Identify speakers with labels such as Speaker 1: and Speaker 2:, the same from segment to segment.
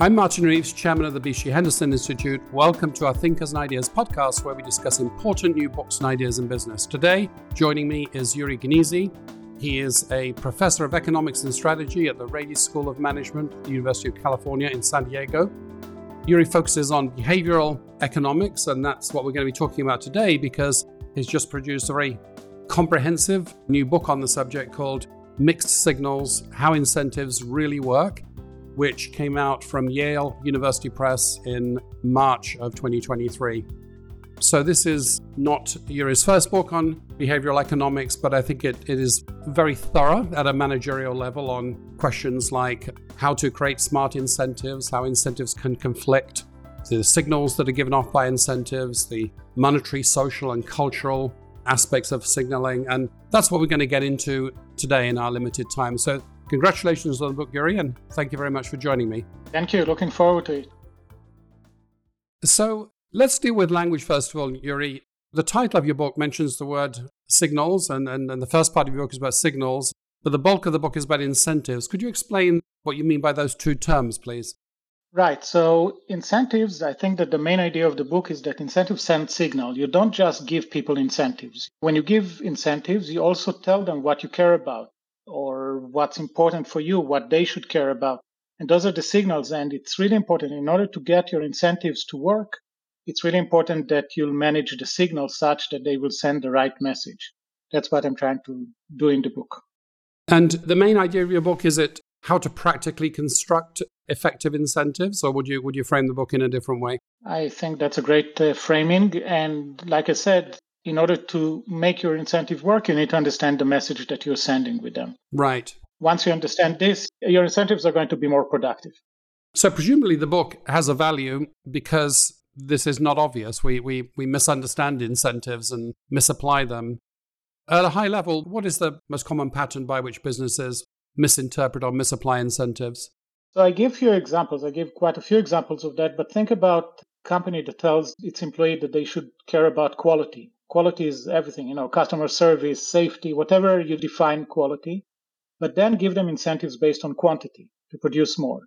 Speaker 1: I'm Martin Reeves, Chairman of the BCG Henderson Institute. Welcome to our Thinkers and Ideas podcast, where we discuss important new books and ideas in business. Today, joining me is Uri Gneezy. He is a professor of economics and strategy at the Rady School of Management at the University of California in San Diego. Uri focuses on behavioral economics, and that's what we're going to be talking about today because he's just produced a very comprehensive new book on the subject called Mixed Signals How Incentives Really Work which came out from Yale University Press in March of 2023. So, this is not Uri's first book on behavioral economics, but I think it, it is very thorough at a managerial level on questions like how to create smart incentives, how incentives can conflict, the signals that are given off by incentives, the monetary, social, and cultural aspects of signaling. And that's what we're going to get into today in our limited time. So, Congratulations on the book, Uri, and thank you very much for joining me.
Speaker 2: Thank you. Looking forward to it.
Speaker 1: So let's deal with language first of all, Uri. The title of your book mentions the word signals, and, and, and the first part of your book is about signals, but the bulk of the book is about incentives. Could you explain what you mean by those two terms, please?
Speaker 2: Right. So, incentives, I think that the main idea of the book is that incentives send signal. You don't just give people incentives. When you give incentives, you also tell them what you care about or what's important for you, what they should care about. And those are the signals. And it's really important in order to get your incentives to work, it's really important that you'll manage the signals such that they will send the right message. That's what I'm trying to do in the book.
Speaker 1: And the main idea of your book is it how to practically construct effective incentives, or would you would you frame the book in a different way?
Speaker 2: I think that's a great uh, framing, and like I said, in order to make your incentive work, you need to understand the message that you're sending with them.
Speaker 1: Right.
Speaker 2: Once you understand this, your incentives are going to be more productive.
Speaker 1: So, presumably, the book has a value because this is not obvious. We, we, we misunderstand incentives and misapply them. At a high level, what is the most common pattern by which businesses misinterpret or misapply incentives?
Speaker 2: So, I give few examples. I give quite a few examples of that, but think about a company that tells its employee that they should care about quality Quality is everything, you know, customer service, safety, whatever you define quality, but then give them incentives based on quantity to produce more.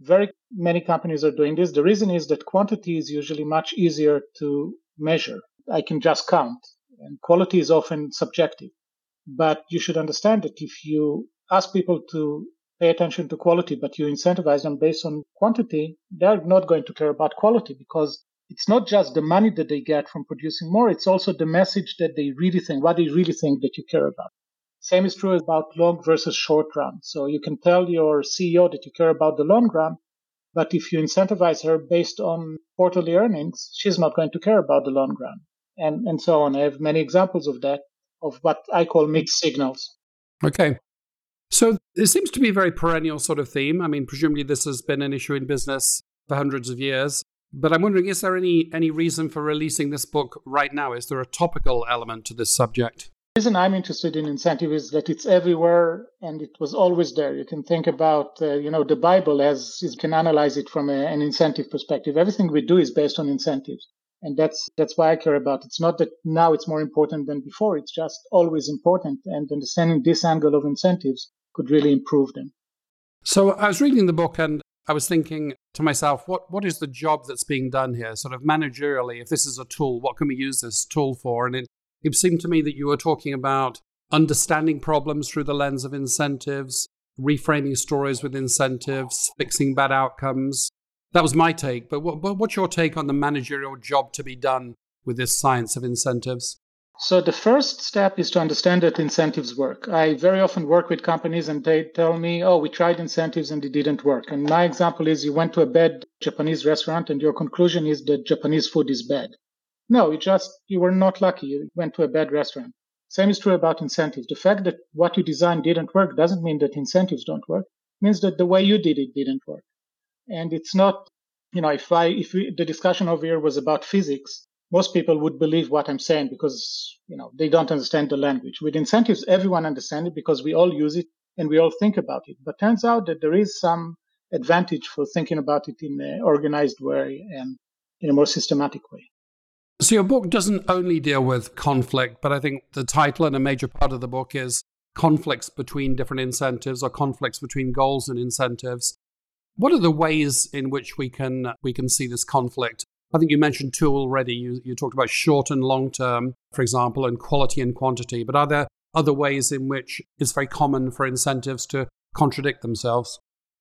Speaker 2: Very many companies are doing this. The reason is that quantity is usually much easier to measure. I can just count, and quality is often subjective. But you should understand that if you ask people to pay attention to quality, but you incentivize them based on quantity, they're not going to care about quality because it's not just the money that they get from producing more, it's also the message that they really think, what they really think that you care about. Same is true about long versus short run. So you can tell your CEO that you care about the long run, but if you incentivize her based on quarterly earnings, she's not going to care about the long run. And, and so on. I have many examples of that, of what I call mixed signals.
Speaker 1: Okay. So it seems to be a very perennial sort of theme. I mean, presumably this has been an issue in business for hundreds of years. But I'm wondering, is there any any reason for releasing this book right now? Is there a topical element to this subject?
Speaker 2: The reason I'm interested in incentive is that it's everywhere and it was always there. You can think about, uh, you know, the Bible as you can analyze it from a, an incentive perspective. Everything we do is based on incentives, and that's that's why I care about. It. It's not that now it's more important than before. It's just always important, and understanding this angle of incentives could really improve them.
Speaker 1: So I was reading the book and I was thinking to myself, what, what is the job that's being done here, sort of managerially? If this is a tool, what can we use this tool for? And it, it seemed to me that you were talking about understanding problems through the lens of incentives, reframing stories with incentives, fixing bad outcomes. That was my take. But what, what's your take on the managerial job to be done with this science of incentives?
Speaker 2: So the first step is to understand that incentives work. I very often work with companies and they tell me, oh, we tried incentives and it didn't work. And my example is you went to a bad Japanese restaurant and your conclusion is that Japanese food is bad. No, you just, you were not lucky. You went to a bad restaurant. Same is true about incentives. The fact that what you designed didn't work doesn't mean that incentives don't work. It means that the way you did it didn't work. And it's not, you know, if I, if we, the discussion over here was about physics, most people would believe what I'm saying because you know they don't understand the language. With incentives, everyone understands it because we all use it and we all think about it. But turns out that there is some advantage for thinking about it in an organized way and in a more systematic way.
Speaker 1: So your book doesn't only deal with conflict, but I think the title and a major part of the book is conflicts between different incentives or conflicts between goals and incentives. What are the ways in which we can we can see this conflict? I think you mentioned two already. You, you talked about short and long term, for example, and quality and quantity. But are there other ways in which it's very common for incentives to contradict themselves?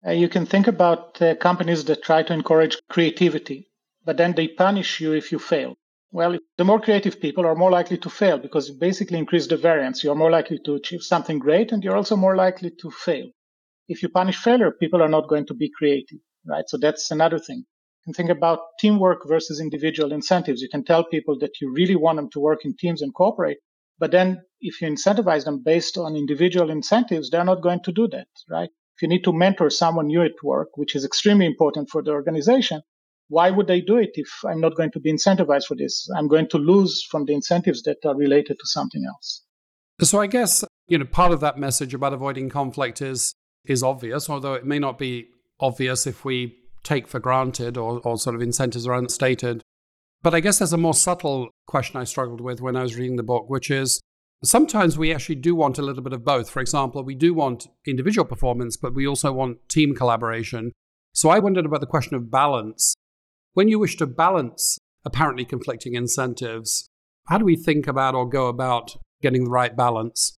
Speaker 2: Uh, you can think about uh, companies that try to encourage creativity, but then they punish you if you fail. Well, the more creative people are more likely to fail because you basically increase the variance. You're more likely to achieve something great and you're also more likely to fail. If you punish failure, people are not going to be creative, right? So that's another thing. Can think about teamwork versus individual incentives. You can tell people that you really want them to work in teams and cooperate, but then if you incentivize them based on individual incentives, they're not going to do that, right? If you need to mentor someone new at work, which is extremely important for the organization, why would they do it if I'm not going to be incentivized for this? I'm going to lose from the incentives that are related to something else.
Speaker 1: So I guess, you know, part of that message about avoiding conflict is is obvious, although it may not be obvious if we take for granted or, or sort of incentives are unstated. But I guess there's a more subtle question I struggled with when I was reading the book, which is sometimes we actually do want a little bit of both. For example, we do want individual performance, but we also want team collaboration. So I wondered about the question of balance. When you wish to balance apparently conflicting incentives, how do we think about or go about getting the right balance?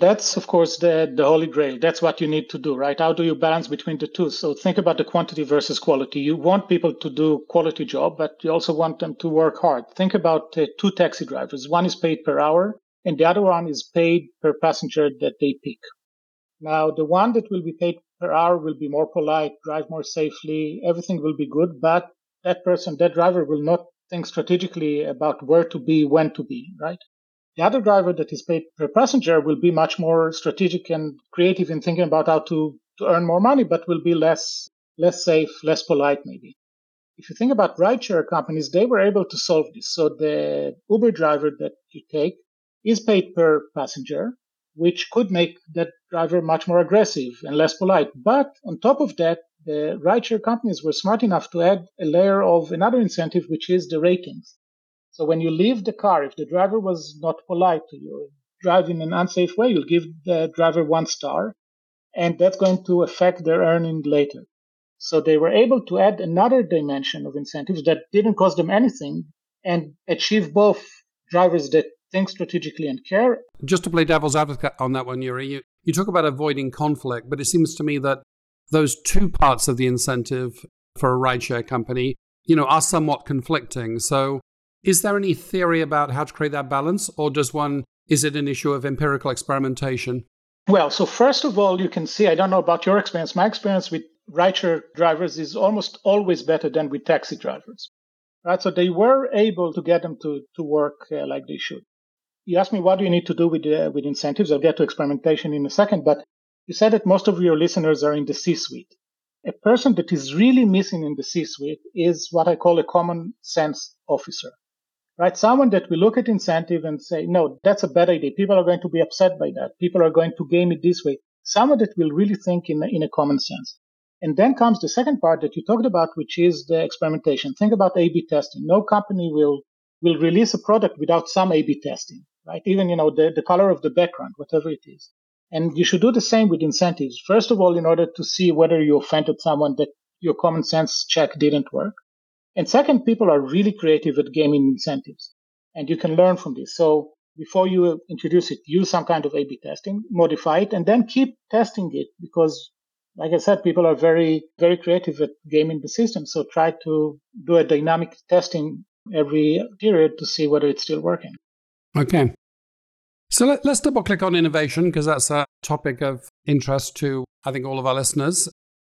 Speaker 2: That's, of course, the, the holy grail. That's what you need to do, right? How do you balance between the two? So think about the quantity versus quality. You want people to do quality job, but you also want them to work hard. Think about uh, two taxi drivers. One is paid per hour and the other one is paid per passenger that they pick. Now, the one that will be paid per hour will be more polite, drive more safely, everything will be good, but that person, that driver will not think strategically about where to be, when to be, right? The other driver that is paid per passenger will be much more strategic and creative in thinking about how to, to earn more money, but will be less, less safe, less polite maybe. If you think about rideshare companies, they were able to solve this. So the Uber driver that you take is paid per passenger, which could make that driver much more aggressive and less polite. But on top of that, the rideshare companies were smart enough to add a layer of another incentive, which is the ratings. So when you leave the car, if the driver was not polite to you, drive in an unsafe way, you'll give the driver one star, and that's going to affect their earning later. So they were able to add another dimension of incentives that didn't cost them anything and achieve both drivers that think strategically and care.
Speaker 1: Just to play devil's advocate on that one, Uri, you, you talk about avoiding conflict, but it seems to me that those two parts of the incentive for a rideshare company, you know, are somewhat conflicting. So is there any theory about how to create that balance, or does one, is it an issue of empirical experimentation?
Speaker 2: Well, so first of all, you can see, I don't know about your experience, my experience with rideshare drivers is almost always better than with taxi drivers. Right? So they were able to get them to, to work uh, like they should. You asked me what do you need to do with, uh, with incentives. I'll get to experimentation in a second, but you said that most of your listeners are in the C suite. A person that is really missing in the C suite is what I call a common sense officer, right? Someone that will look at incentive and say, no, that's a bad idea. People are going to be upset by that. People are going to game it this way. Someone that will really think in, in a common sense. And then comes the second part that you talked about, which is the experimentation. Think about A-B testing. No company will, will release a product without some A-B testing, right? Even, you know, the, the color of the background, whatever it is. And you should do the same with incentives. First of all, in order to see whether you offended someone that your common sense check didn't work. And second, people are really creative at gaming incentives. And you can learn from this. So before you introduce it, use some kind of A-B testing, modify it, and then keep testing it because, like I said, people are very, very creative at gaming the system. So try to do a dynamic testing every period to see whether it's still working.
Speaker 1: Okay. So let, us double click on innovation because that's a topic of interest to, I think, all of our listeners.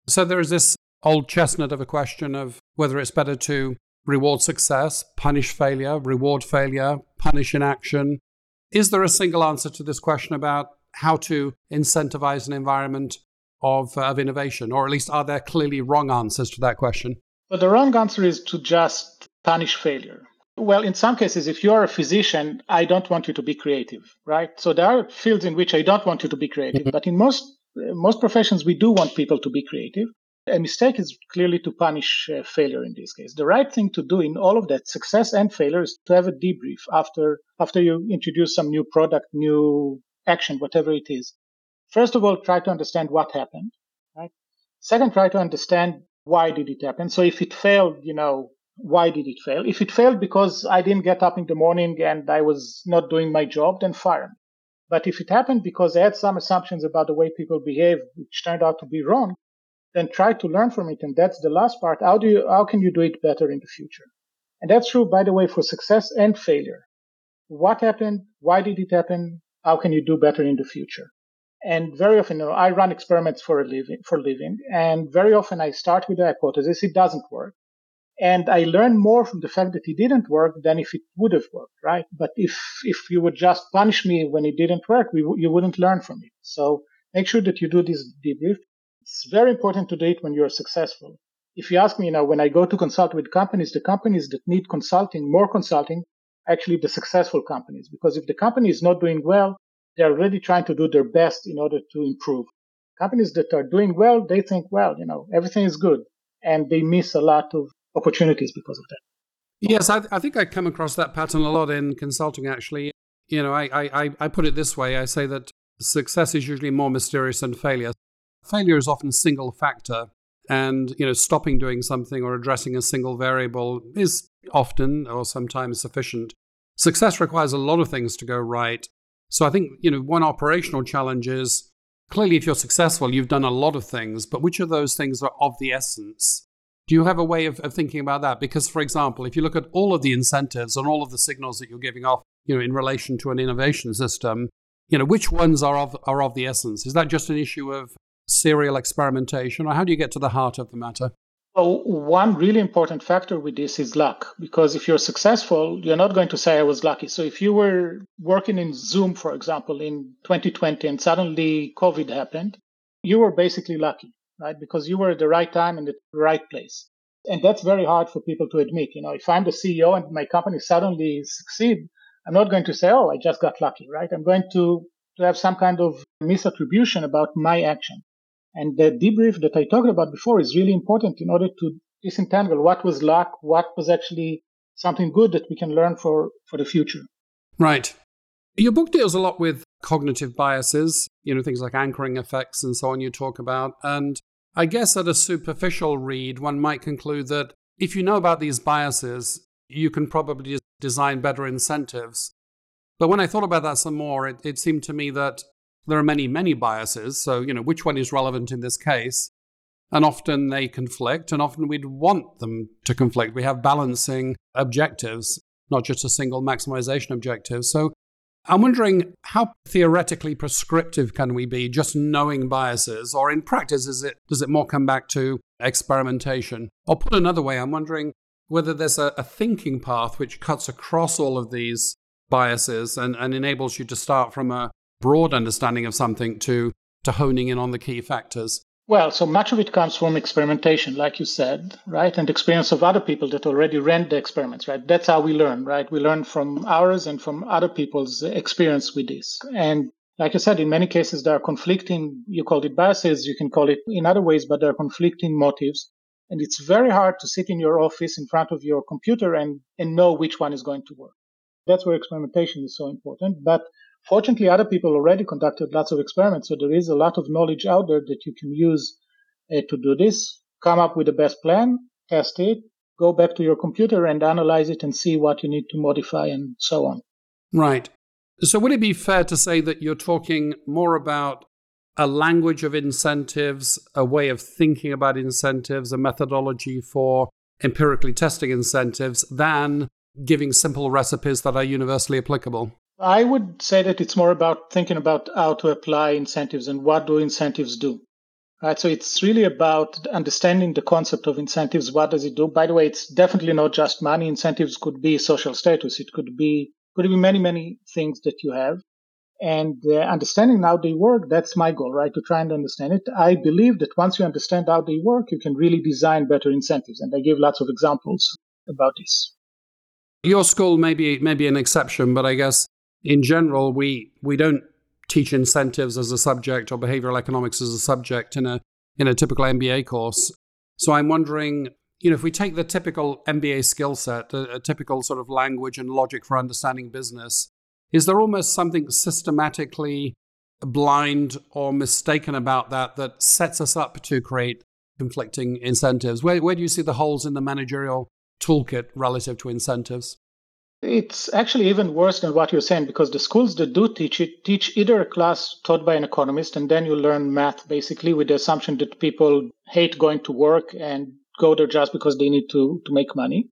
Speaker 1: So there is this old chestnut of a question of whether it's better to reward success, punish failure, reward failure, punish inaction. Is there a single answer to this question about how to incentivize an environment of, of innovation? Or at least are there clearly wrong answers to that question?
Speaker 2: Well, the wrong answer is to just punish failure. Well, in some cases, if you are a physician, I don't want you to be creative, right? So there are fields in which I don't want you to be creative, mm-hmm. but in most most professions, we do want people to be creative. A mistake is clearly to punish uh, failure in this case. The right thing to do in all of that, success and failure, is to have a debrief after after you introduce some new product, new action, whatever it is. First of all, try to understand what happened. Right. Second, try to understand why did it happen. So if it failed, you know, why did it fail? If it failed because I didn't get up in the morning and I was not doing my job, then fire me. But if it happened because I had some assumptions about the way people behave, which turned out to be wrong, then try to learn from it. And that's the last part. How do you, how can you do it better in the future? And that's true, by the way, for success and failure. What happened? Why did it happen? How can you do better in the future? And very often, you know, I run experiments for a living, for living. And very often I start with the hypothesis. It doesn't work. And I learn more from the fact that it didn't work than if it would have worked, right? But if, if you would just punish me when it didn't work, we, you wouldn't learn from it. So make sure that you do this debrief. It's very important to do it when you're successful. If you ask me, you know, when I go to consult with companies, the companies that need consulting, more consulting, actually the successful companies. Because if the company is not doing well, they're really trying to do their best in order to improve. Companies that are doing well, they think, well, you know, everything is good. And they miss a lot of opportunities because of that.
Speaker 1: Yes, I, I think I come across that pattern a lot in consulting, actually. You know, I, I, I put it this way I say that success is usually more mysterious than failure. Failure is often a single factor, and, you know, stopping doing something or addressing a single variable is often or sometimes sufficient. Success requires a lot of things to go right. So I think, you know, one operational challenge is clearly if you're successful, you've done a lot of things, but which of those things are of the essence? Do you have a way of, of thinking about that? Because, for example, if you look at all of the incentives and all of the signals that you're giving off, you know, in relation to an innovation system, you know, which ones are of are of the essence? Is that just an issue of serial experimentation, or how do you get to the heart of the matter?
Speaker 2: Well, one really important factor with this is luck, because if you're successful, you're not going to say I was lucky. So if you were working in Zoom, for example, in 2020 and suddenly COVID happened, you were basically lucky right? Because you were at the right time and the right place. And that's very hard for people to admit. You know, if I'm the CEO and my company suddenly succeed, I'm not going to say, oh, I just got lucky, right? I'm going to, to have some kind of misattribution about my action. And the debrief that I talked about before is really important in order to disentangle what was luck, what was actually something good that we can learn for, for the future.
Speaker 1: Right. Your book deals a lot with cognitive biases, you know, things like anchoring effects and so on you talk about. And I guess at a superficial read, one might conclude that if you know about these biases, you can probably design better incentives. But when I thought about that some more, it, it seemed to me that there are many, many biases. So, you know, which one is relevant in this case? And often they conflict, and often we'd want them to conflict. We have balancing objectives, not just a single maximization objective. So, I'm wondering how theoretically prescriptive can we be just knowing biases, or in practice, is it, does it more come back to experimentation? Or put another way, I'm wondering whether there's a, a thinking path which cuts across all of these biases and, and enables you to start from a broad understanding of something to, to honing in on the key factors.
Speaker 2: Well, so much of it comes from experimentation, like you said, right? And experience of other people that already ran the experiments, right? That's how we learn, right? We learn from ours and from other people's experience with this. And like I said, in many cases, there are conflicting, you called it biases, you can call it in other ways, but there are conflicting motives. And it's very hard to sit in your office in front of your computer and, and know which one is going to work. That's where experimentation is so important. But Fortunately, other people already conducted lots of experiments, so there is a lot of knowledge out there that you can use uh, to do this. Come up with the best plan, test it, go back to your computer and analyze it and see what you need to modify and so on.
Speaker 1: Right. So, would it be fair to say that you're talking more about a language of incentives, a way of thinking about incentives, a methodology for empirically testing incentives than giving simple recipes that are universally applicable?
Speaker 2: I would say that it's more about thinking about how to apply incentives and what do incentives do. Right, so it's really about understanding the concept of incentives. What does it do? By the way, it's definitely not just money. Incentives could be social status. It could be could be many many things that you have. And uh, understanding how they work, that's my goal, right? To try and understand it. I believe that once you understand how they work, you can really design better incentives. And I give lots of examples about this.
Speaker 1: Your school may be, may be an exception, but I guess in general, we we don't teach incentives as a subject or behavioral economics as a subject in a in a typical MBA course. So I'm wondering, you know, if we take the typical MBA skill set, a, a typical sort of language and logic for understanding business, is there almost something systematically blind or mistaken about that that sets us up to create conflicting incentives. Where, where do you see the holes in the managerial toolkit relative to incentives?
Speaker 2: It's actually even worse than what you're saying because the schools that do teach it teach either a class taught by an economist, and then you learn math basically with the assumption that people hate going to work and go there just because they need to, to make money,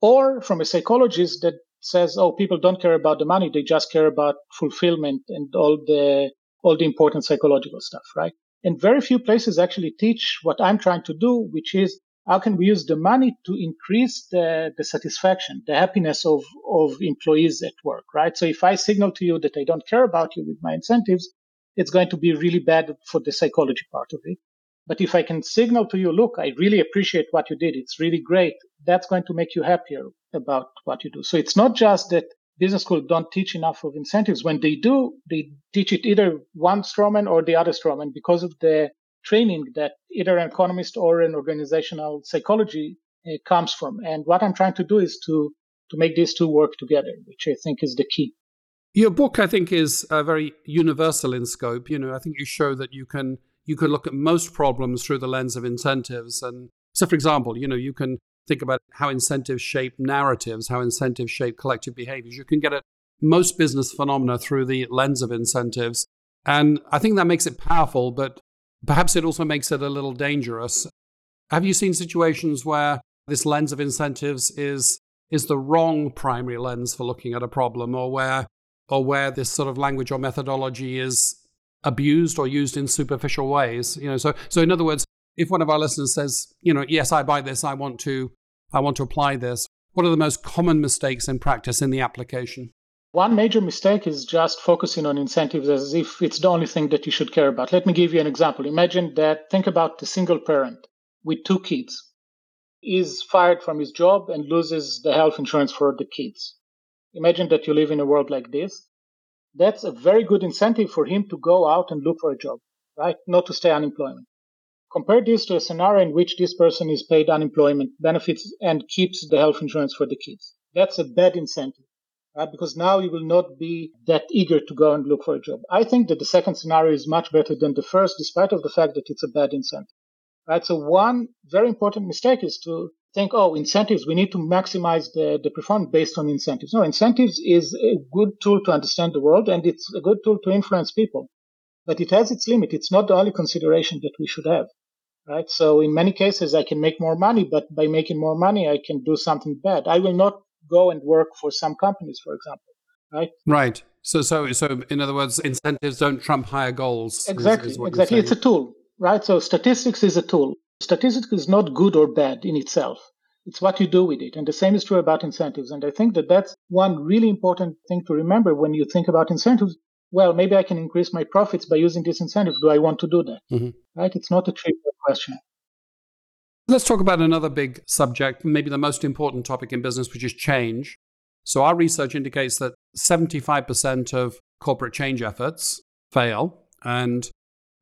Speaker 2: or from a psychologist that says, oh, people don't care about the money, they just care about fulfillment and all the all the important psychological stuff, right? And very few places actually teach what I'm trying to do, which is how can we use the money to increase the, the satisfaction, the happiness of, of employees at work, right? So if I signal to you that I don't care about you with my incentives, it's going to be really bad for the psychology part of it. But if I can signal to you, look, I really appreciate what you did. It's really great. That's going to make you happier about what you do. So it's not just that business schools don't teach enough of incentives. When they do, they teach it either one strawman or the other strawman because of the training that either an economist or an organizational psychology uh, comes from. And what I'm trying to do is to to make these two work together, which I think is the key.
Speaker 1: Your book, I think, is uh, very universal in scope. You know, I think you show that you can you can look at most problems through the lens of incentives. And so, for example, you know, you can think about how incentives shape narratives, how incentives shape collective behaviors. You can get at most business phenomena through the lens of incentives. And I think that makes it powerful, but Perhaps it also makes it a little dangerous. Have you seen situations where this lens of incentives is is the wrong primary lens for looking at a problem or where or where this sort of language or methodology is abused or used in superficial ways you know so so in other words if one of our listeners says you know yes i buy this i want to i want to apply this what are the most common mistakes in practice in the application
Speaker 2: one major mistake is just focusing on incentives as if it's the only thing that you should care about. Let me give you an example. Imagine that, think about the single parent with two kids. Is fired from his job and loses the health insurance for the kids. Imagine that you live in a world like this. That's a very good incentive for him to go out and look for a job, right? Not to stay unemployment. Compare this to a scenario in which this person is paid unemployment benefits and keeps the health insurance for the kids. That's a bad incentive right? Because now you will not be that eager to go and look for a job. I think that the second scenario is much better than the first, despite of the fact that it's a bad incentive, right? So one very important mistake is to think, oh, incentives, we need to maximize the, the performance based on incentives. No, incentives is a good tool to understand the world and it's a good tool to influence people, but it has its limit. It's not the only consideration that we should have. Right. So in many cases, I can make more money, but by making more money, I can do something bad. I will not go and work for some companies, for example. Right.
Speaker 1: Right. So, so, so, in other words, incentives don't trump higher goals.
Speaker 2: Exactly. Is, is exactly. It's a tool, right? So, statistics is a tool. Statistics is not good or bad in itself. It's what you do with it. And the same is true about incentives. And I think that that's one really important thing to remember when you think about incentives. Well, maybe I can increase my profits by using this incentive. Do I want to do that? Mm-hmm. Right? It's not a trivial question.
Speaker 1: Let's talk about another big subject, maybe the most important topic in business, which is change. So, our research indicates that 75% of corporate change efforts fail. And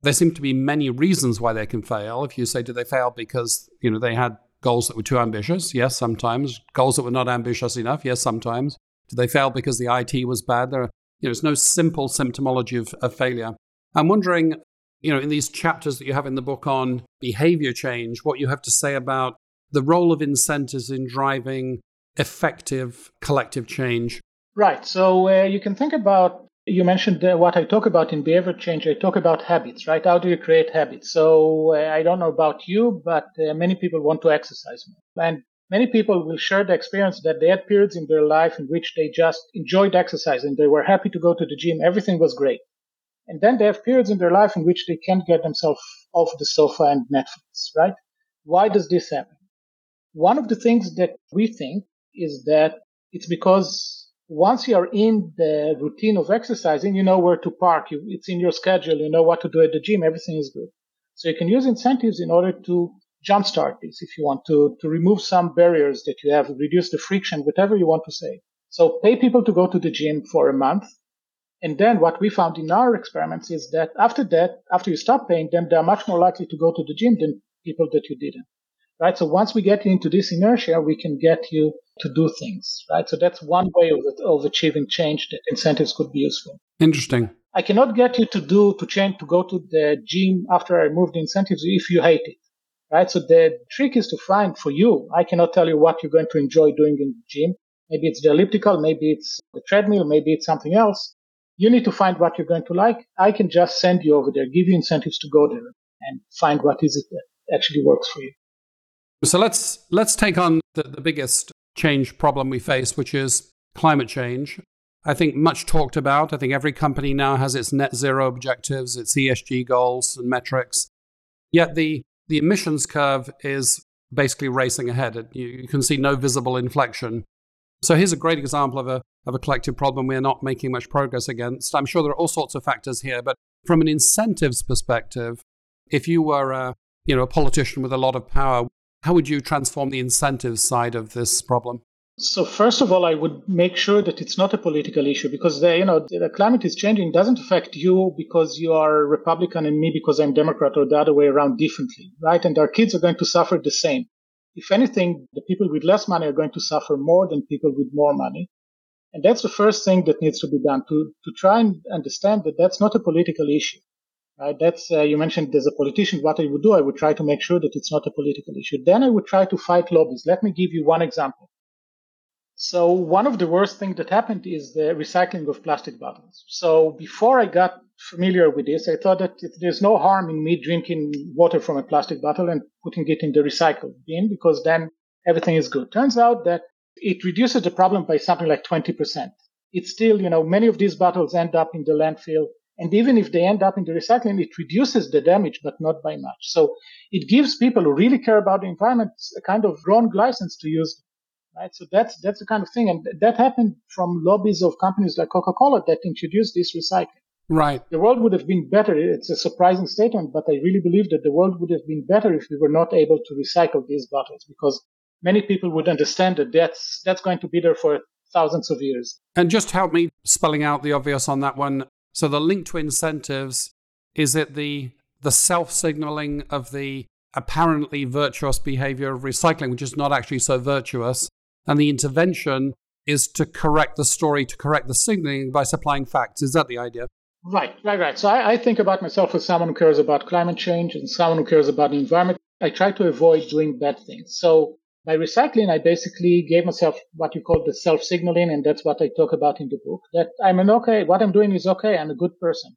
Speaker 1: there seem to be many reasons why they can fail. If you say, do they fail because you know they had goals that were too ambitious? Yes, sometimes. Goals that were not ambitious enough? Yes, sometimes. Do they fail because the IT was bad? There are, you know, it's no simple symptomology of, of failure. I'm wondering you know, in these chapters that you have in the book on behavior change, what you have to say about the role of incentives in driving effective collective change.
Speaker 2: Right. So uh, you can think about, you mentioned uh, what I talk about in behavior change. I talk about habits, right? How do you create habits? So uh, I don't know about you, but uh, many people want to exercise more. And many people will share the experience that they had periods in their life in which they just enjoyed exercising. They were happy to go to the gym. Everything was great. And then they have periods in their life in which they can't get themselves off the sofa and Netflix, right? Why does this happen? One of the things that we think is that it's because once you are in the routine of exercising, you know where to park. You, it's in your schedule. You know what to do at the gym. Everything is good. So you can use incentives in order to jumpstart this if you want to, to remove some barriers that you have, reduce the friction, whatever you want to say. So pay people to go to the gym for a month and then what we found in our experiments is that after that, after you stop paying them, they're much more likely to go to the gym than people that you didn't. Right. So once we get you into this inertia, we can get you to do things. Right. So that's one way of, of achieving change that incentives could be useful.
Speaker 1: Interesting.
Speaker 2: I cannot get you to do, to change, to go to the gym after I remove the incentives if you hate it. right? So the trick is to find for you. I cannot tell you what you're going to enjoy doing in the gym. Maybe it's the elliptical, maybe it's the treadmill, maybe it's something else. You need to find what you're going to like. I can just send you over there, give you incentives to go there and find what is it that actually works for you.
Speaker 1: So let's let's take on the, the biggest change problem we face, which is climate change. I think much talked about. I think every company now has its net zero objectives, its ESG goals and metrics. Yet the the emissions curve is basically racing ahead. You, you can see no visible inflection. So here's a great example of a of a collective problem we are not making much progress against. I'm sure there are all sorts of factors here, but from an incentives perspective, if you were a you know a politician with a lot of power, how would you transform the incentives side of this problem?
Speaker 2: So first of all, I would make sure that it's not a political issue because the, you know the climate is changing doesn't affect you because you are Republican and me because I'm Democrat or the other way around differently, right? And our kids are going to suffer the same. If anything, the people with less money are going to suffer more than people with more money. And that's the first thing that needs to be done to, to try and understand that that's not a political issue. Right? That's uh, you mentioned as a politician, what I would do, I would try to make sure that it's not a political issue. Then I would try to fight lobbies. Let me give you one example. So one of the worst things that happened is the recycling of plastic bottles. So before I got familiar with this, I thought that there's no harm in me drinking water from a plastic bottle and putting it in the recycle bin because then everything is good. Turns out that it reduces the problem by something like 20%. It's still, you know, many of these bottles end up in the landfill and even if they end up in the recycling, it reduces the damage, but not by much. So it gives people who really care about the environment a kind of wrong license to use them. Right? So that's that's the kind of thing, and that happened from lobbies of companies like Coca-Cola that introduced this recycling.
Speaker 1: Right.
Speaker 2: The world would have been better. It's a surprising statement, but I really believe that the world would have been better if we were not able to recycle these bottles, because many people would understand that that's that's going to be there for thousands of years.
Speaker 1: And just help me spelling out the obvious on that one. So the link to incentives is it the the self signaling of the apparently virtuous behavior of recycling, which is not actually so virtuous, and the intervention is to correct the story, to correct the signaling by supplying facts. Is that the idea?
Speaker 2: Right, right, right. So I, I think about myself as someone who cares about climate change and someone who cares about the environment. I try to avoid doing bad things. So by recycling, I basically gave myself what you call the self signaling, and that's what I talk about in the book. That I'm an okay, what I'm doing is okay, I'm a good person.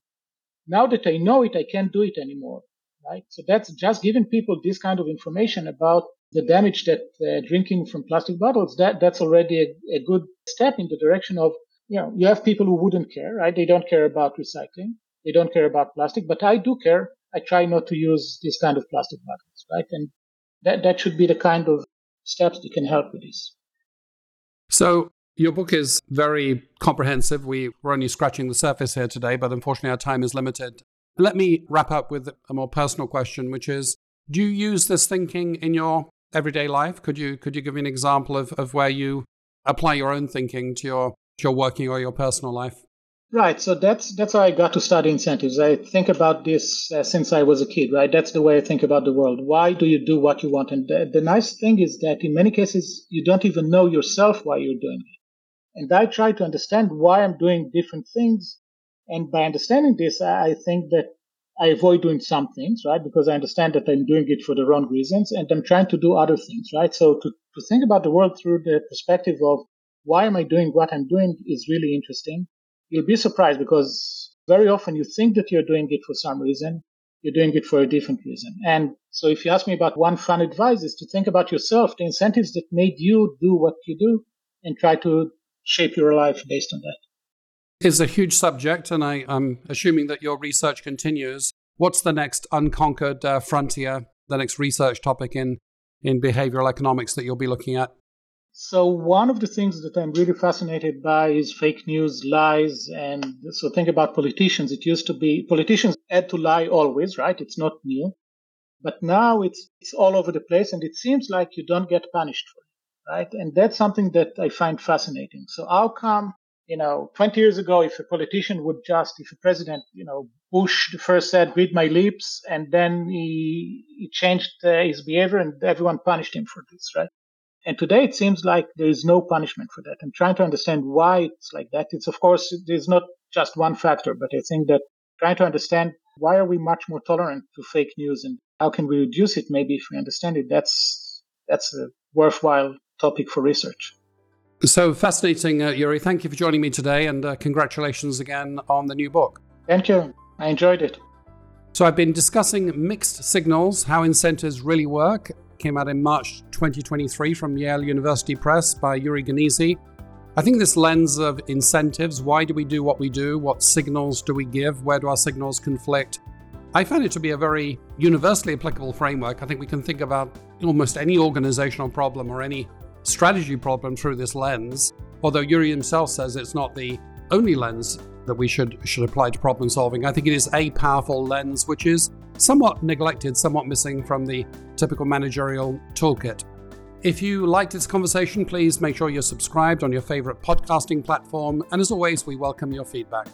Speaker 2: Now that I know it, I can't do it anymore, right? So that's just giving people this kind of information about the damage that uh, drinking from plastic bottles. That that's already a, a good step in the direction of you know you have people who wouldn't care, right? They don't care about recycling, they don't care about plastic, but I do care. I try not to use this kind of plastic bottles, right? And that that should be the kind of steps that can help with this.
Speaker 1: So, your book is very comprehensive. We, we're only scratching the surface here today, but unfortunately, our time is limited. Let me wrap up with a more personal question, which is Do you use this thinking in your everyday life? Could you, could you give me an example of, of where you apply your own thinking to your, to your working or your personal life?
Speaker 2: Right. So that's that's how I got to study incentives. I think about this uh, since I was a kid. Right. That's the way I think about the world. Why do you do what you want? And the, the nice thing is that in many cases you don't even know yourself why you're doing it. And I try to understand why I'm doing different things. And by understanding this, I think that I avoid doing some things, right? Because I understand that I'm doing it for the wrong reasons and I'm trying to do other things, right? So to, to think about the world through the perspective of why am I doing what I'm doing is really interesting you'll be surprised because very often you think that you're doing it for some reason, you're doing it for a different reason. And so if you ask me about one fun advice is to think about yourself, the incentives that made you do what you do and try to shape your life based on that.
Speaker 1: It's a huge subject, and I, am assuming that your research continues. What's the next unconquered uh, frontier, the next research topic in, in behavioral economics that you'll be looking at?
Speaker 2: So one of the things that I'm really fascinated by is fake news, lies, and so think about politicians. It used to be politicians had to lie always, right? It's not new, but now it's it's all over the place, and it seems like you don't get punished for it, right? And that's something that I find fascinating. So how come you know 20 years ago, if a politician would just, if a president, you know, Bush the first said "read my lips," and then he he changed uh, his behavior, and everyone punished him for this, right? And today it seems like there is no punishment for that. I'm trying to understand why it's like that. It's of course there's not just one factor, but I think that trying to understand why are we much more tolerant to fake news and how can we reduce it? Maybe if we understand it, that's that's a worthwhile topic for research.
Speaker 1: So fascinating, uh, Uri. Thank you for joining me today, and uh, congratulations again on the new book.
Speaker 2: Thank you. I enjoyed it.
Speaker 1: So I've been discussing mixed signals, how incentives really work. Came out in March 2023 from Yale University Press by Uri Gneezy. I think this lens of incentives, why do we do what we do? What signals do we give? Where do our signals conflict? I find it to be a very universally applicable framework. I think we can think about almost any organizational problem or any strategy problem through this lens. Although Yuri himself says it's not the only lens that we should should apply to problem solving. I think it is a powerful lens which is somewhat neglected, somewhat missing from the typical managerial toolkit. If you liked this conversation, please make sure you're subscribed on your favorite podcasting platform. And as always, we welcome your feedback.